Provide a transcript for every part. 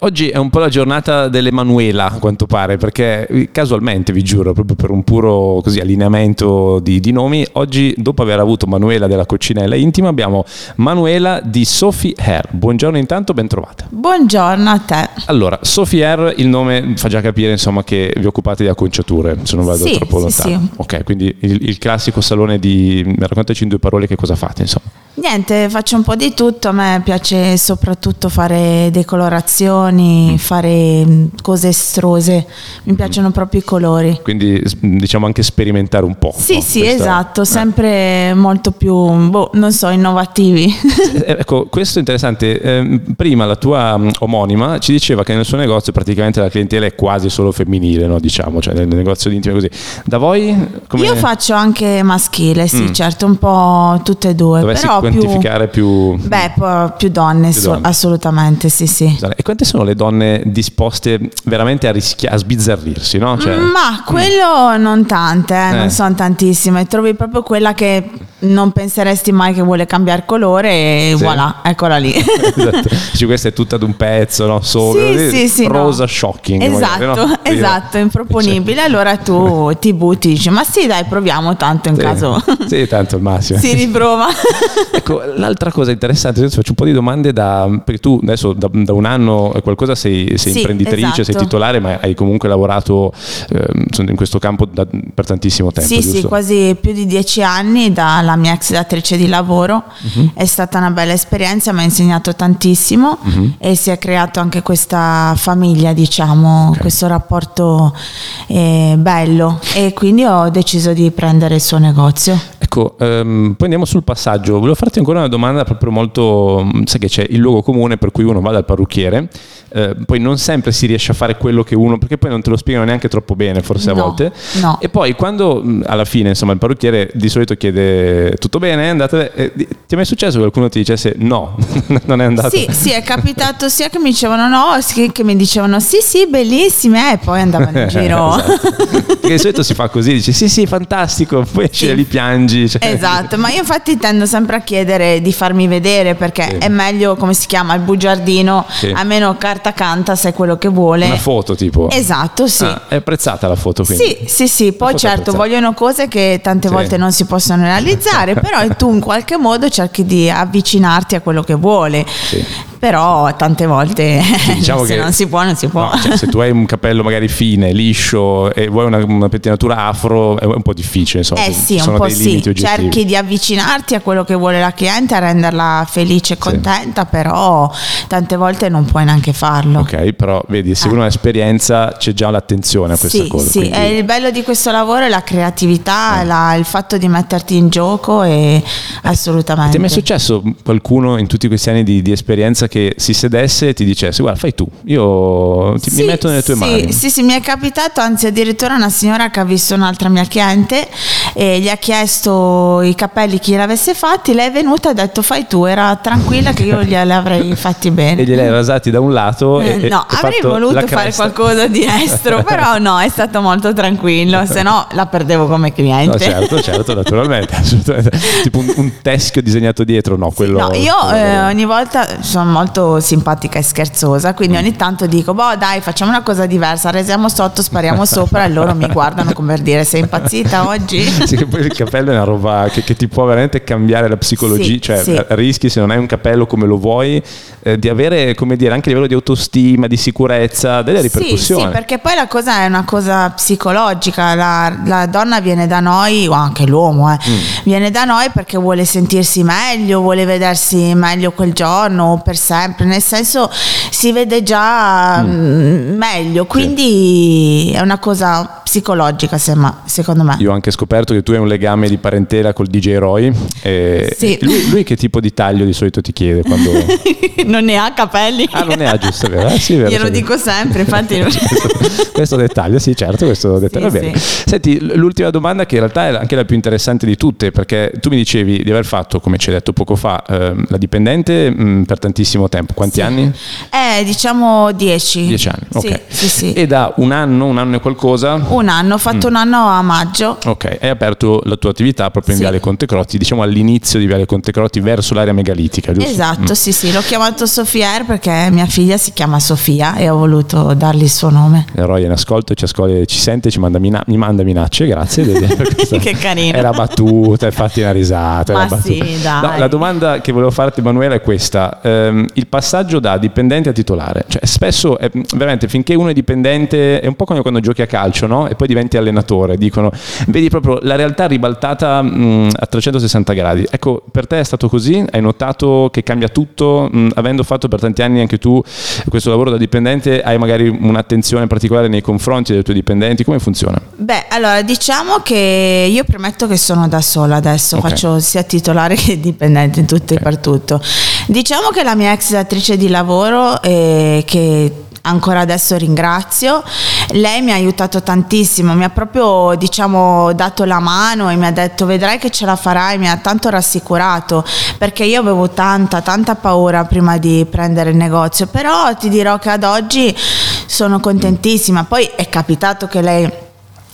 Oggi è un po' la giornata dell'Emanuela, a quanto pare, perché eh, casualmente, vi giuro, proprio per un puro così, allineamento di, di nomi, oggi, dopo aver avuto Manuela della Coccinella Intima, abbiamo Manuela di Sophie Hair. Buongiorno intanto, ben trovata. Buongiorno a te. Allora, Sophie Hair, il nome fa già capire insomma che vi occupate di acconciature, se non vado Sì, troppo sì, lontano. sì. Ok, quindi il, il classico salone di... raccontaci in due parole che cosa fate, insomma. Niente, faccio un po' di tutto, a me piace soprattutto fare decolorazioni, Mm. fare mh, cose estrose, mi piacciono proprio i colori. Quindi diciamo anche sperimentare un po'. Sì, no? sì, Questa- esatto, eh. sempre molto più, boh, non so, innovativi. Eh, Ecco, questo è interessante. Eh, prima la tua mm, omonima ci diceva che nel suo negozio praticamente la clientela è quasi solo femminile, no? diciamo, cioè nel negozio di intime così. Da voi come Io faccio anche maschile, sì, Mm. certo, un po' tutte e due, dovessi però. Quantificare più... Beh, po- più donne, Più donne. assolutamente, sì, sì. E quante sono le donne disposte veramente a rischiare, a sbizzarrirsi, no? Cioè, Ma quello non tante, eh, Eh. non sono tantissime. Trovi proprio quella che non penseresti mai che vuole cambiare colore e Sì. voilà, eccola lì. esatto. Dici, questa è tutta ad un pezzo, no? Solo Sì, sì, sì, no. rosa shocking. esatto, magari, no? Esatto, improponibile. Allora tu ti butti, dici, ma sì, dai, proviamo tanto in Sì. caso Sì, tanto al massimo. si riprova. Ecco, l'altra cosa interessante, adesso faccio un po' di domande da, perché tu adesso da, da un anno qualcosa sei, sei Sì, imprenditrice, sei esatto. titolare, ma hai comunque lavorato insomma, in questo campo da- per tantissimo tempo, Sì, giusto? sì, quasi più di dieci anni dalla mia ex datrice di lavoro. Mhm. È stata una bella esperienza, mi ha insegnato tantissimo Mhm. e si è creato anche questa famiglia, diciamo, Ok. questo rapporto eh, bello e quindi ho deciso di prendere il suo negozio. Ecco, ehm, poi andiamo sul passaggio. Volevo farti ancora una domanda proprio molto... Sai che c'è il luogo comune per cui uno va dal parrucchiere, eh, poi non sempre si riesce a fare quello che uno... perché poi non te lo spiegano neanche troppo bene forse a No, volte. no. E poi quando mh, alla fine insomma il parrucchiere di solito chiede tutto bene, andate... eh, ti è mai successo che qualcuno ti dicesse no, non è andato? Sì, sì, è capitato sia che mi dicevano no, sia che mi dicevano sì, sì, bellissime, e poi andavano in giro. Esatto. Perché di solito si fa così, dici sì sì fantastico, poi esci Sì. li piangi. cioè- Esatto, ma io infatti tendo sempre a chiedere di farmi vedere perché Sì. è meglio, come si chiama, il bugiardino, Sì. almeno carta canta se è quello che vuole. Una foto tipo. Esatto, sì. Ah, è apprezzata la foto quindi? Sì, sì, sì, poi certo vogliono cose che tante Sì. volte non si possono realizzare, però tu in qualche modo cerchi di avvicinarti a quello che vuole. Sì. Però tante volte diciamo se che- non si può non si può. No, cioè, se tu hai un capello magari fine, liscio e vuoi una, una pettinatura afro è un po' difficile, insomma. Eh sì, un po' sì, oggettivi. cerchi di avvicinarti a quello che vuole la cliente, a renderla felice e contenta, però tante volte non puoi neanche farlo. Ok, però vedi, se uno ha esperienza c'è già l'attenzione a questa Eh. Sì, cosa. sì, quindi- il bello di questo lavoro è la creatività, Eh. la- il fatto di metterti in gioco e assolutamente. Ti è mai successo qualcuno in tutti questi anni di, di esperienza che si sedesse e ti dicesse guarda fai tu, io ti, mi Sì, metto nelle tue sì, mani? Sì, sì, mi è capitato, anzi addirittura una signora che ha visto un'altra mia cliente e gli ha chiesto i capelli chi l'avesse fatti, lei è venuta e ha detto fai tu, era tranquilla che io glieli avrei fatti bene. E gliel'hai rasati da un lato e, Eh, e- no, e avrei voluto fare qualcosa di estro, però no, è stato molto tranquillo, se no la perdevo come cliente. No, certo, certo, naturalmente, assolutamente. Tipo un, un teschio disegnato dietro, no, quello... No, io quello- eh, ogni volta sono molto simpatica e scherzosa, quindi ogni tanto dico, boh dai, facciamo una cosa diversa, resiamo sotto, spariamo sopra e loro mi guardano come per dire, sei impazzita oggi? Sì, che poi il capello è una roba che, che ti può veramente cambiare la psicologia, Sì, cioè sì. rischi se non hai un capello come lo vuoi eh, di avere, come dire, anche a livello di autostima, di sicurezza, delle ripercussioni. Sì, sì, perché poi la cosa è una cosa psicologica, la, la donna viene da noi, o anche l'uomo, eh, Mm. viene da noi perché vuole sentirsi meglio, vuole vedersi meglio quel giorno per sempre, nel senso si vede già mm, meglio, quindi è una cosa psicologica sema- secondo me. Io ho anche scoperto che tu hai un legame di parentela col DJ Roy. Sì. lui, lui che tipo di taglio di solito ti chiede quando... non ne ha capelli. Ah, non ne ha, giusto, è vero? Eh, sì, vero, Glielo sì. dico sempre, infatti. questo, questo dettaglio, sì, certo, questo dettaglio. Sì, sì. Senti, l'ultima domanda che in realtà è anche la più interessante di tutte, perché tu mi dicevi di aver fatto, come ci hai detto poco fa, ehm, la dipendente mh, per tantissimo tantissimo tempo. Quanti Sì. anni? Eh, diciamo 10. 10 anni, ok. Sì, sì. E da un anno, un anno e qualcosa, Un anno, ho fatto un anno a maggio. ok, hai aperto la tua attività proprio in. Viale Conte Crotti, diciamo all'inizio di Viale Conte Crotti verso l'area megalitica, giusto? Esatto, sì, sì, l'ho chiamato Sofia Air perché mia figlia si chiama Sofia e ho voluto dargli il suo nome. Roy è in ascolto, ci, ascolta, ci sente, ci manda, mina- mi manda minacce, grazie. Che carino. Era battuta, infatti una risata. Ma battuta. sì. No, la domanda che volevo farti Emanuele è questa, Ehm, il passaggio da dipendente a titolare, cioè spesso è, veramente finché uno è dipendente è un po' come quando giochi a calcio no? e poi diventi allenatore, dicono, vedi proprio la realtà ribaltata mh, a 360 gradi. Ecco, per te è stato così? Hai notato che cambia tutto? Mh, avendo fatto per tanti anni anche tu questo lavoro da dipendente, hai magari un'attenzione particolare nei confronti dei tuoi dipendenti? Come funziona? Beh, allora diciamo che io premetto che sono da sola adesso, Ok. faccio sia titolare che dipendente in tutto Ok. e per tutto. Diciamo che la mia ex datrice di lavoro, eh, che ancora adesso ringrazio, lei mi ha aiutato tantissimo, mi ha proprio diciamo dato la mano e mi ha detto vedrai che ce la farai, mi ha tanto rassicurato perché io avevo tanta tanta paura prima di prendere il negozio, però ti dirò che ad oggi sono contentissima, poi è capitato che lei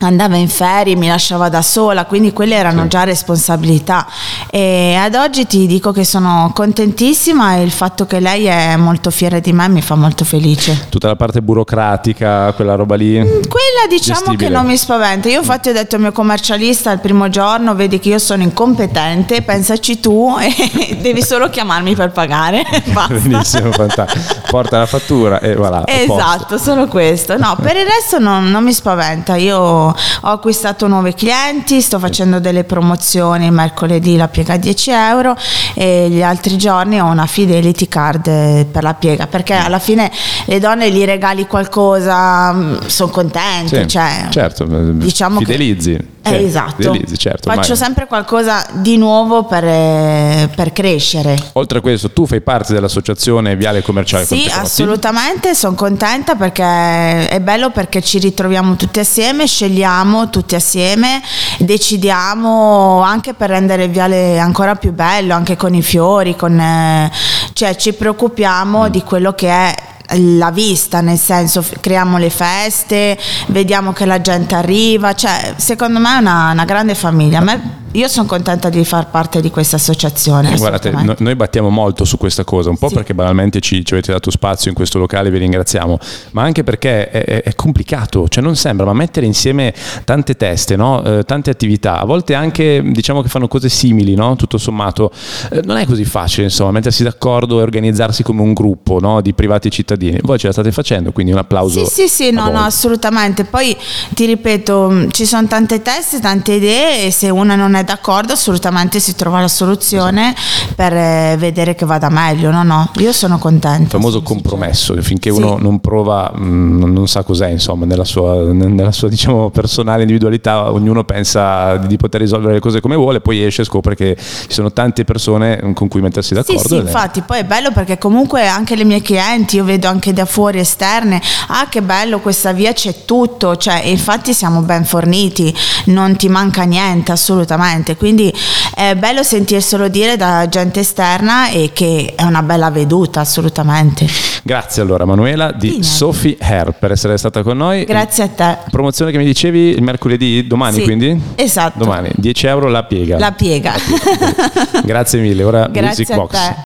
andava in ferie, mi lasciava da sola, quindi quelle erano Sì. già responsabilità e ad oggi ti dico che sono contentissima e il fatto che lei è molto fiera di me mi fa molto felice. Tutta la parte burocratica, quella roba lì? Quella diciamo Gestibile. che non mi spaventa. Io infatti ho detto al mio commercialista il primo giorno, vedi che io sono incompetente, pensaci tu e devi solo chiamarmi per pagare. Basta. Benissimo, fantastico. Porta la fattura e voilà. Esatto, solo questo. No, per il resto non, non mi spaventa. Io ho acquistato nuovi clienti, sto facendo delle promozioni. Mercoledì la piega a 10 euro e gli altri giorni ho una fidelity card eh, per la piega perché alla fine le donne gli regali qualcosa, sono contente. Sì, cioè, certo, diciamo che- fidelizzi. Eh, esatto. fidelizzi, certo, Faccio ormai. sempre qualcosa di nuovo per, eh, per crescere. Oltre a questo, tu fai parte dell'associazione Viale Commerciale Sì, assolutamente, sono contenta perché è bello perché ci ritroviamo tutti assieme, scegliamo tutti assieme, decidiamo anche per rendere il viale ancora più bello, anche con i fiori, con, eh, cioè ci Mm. preoccupiamo di quello che è la vista, nel senso creiamo le feste, vediamo che la gente arriva, cioè secondo me è una, una grande famiglia. Me- io sono contenta di far parte di questa associazione. Eh, Guardate, no- noi battiamo molto su questa cosa, un po' Sì. perché banalmente ci, ci avete dato spazio in questo locale, vi ringraziamo, ma anche perché è, è- è complicato, cioè non sembra, ma mettere insieme tante teste, no? Eh, tante attività, a volte anche diciamo che fanno cose simili, no? tutto sommato, eh, non è così facile insomma mettersi d'accordo e organizzarsi come un gruppo no? di privati cittadini. Voi ce la state facendo, quindi un applauso. Sì, sì, sì, no, no, assolutamente. Poi ti ripeto, ci sono tante teste, tante idee e se una non è d'accordo assolutamente si trova la soluzione per eh, vedere che vada meglio. No, no, io sono contenta. Il famoso compromesso, finché Sì. uno non prova, mh, non- non sa cos'è, insomma, nella sua, nella sua diciamo, personale individualità, ognuno pensa di, poter risolvere le cose come vuole, poi esce e scopre che ci sono tante persone con cui mettersi Sì, d'accordo. sì, è- infatti, poi è bello perché comunque anche le mie clienti, io vedo anche da fuori esterne, ah che bello questa via c'è tutto, cioè infatti siamo ben forniti, non ti manca niente assolutamente, quindi è bello sentirselo dire da gente esterna e che è una bella veduta assolutamente. Grazie allora Manuela di. Sophie Hair per essere stata con noi. Grazie a te. Promozione che mi dicevi il mercoledì, domani Sì, quindi? esatto. Domani, 10 euro la piega. La piega. Grazie mille, ora Grazie Music a Box. te.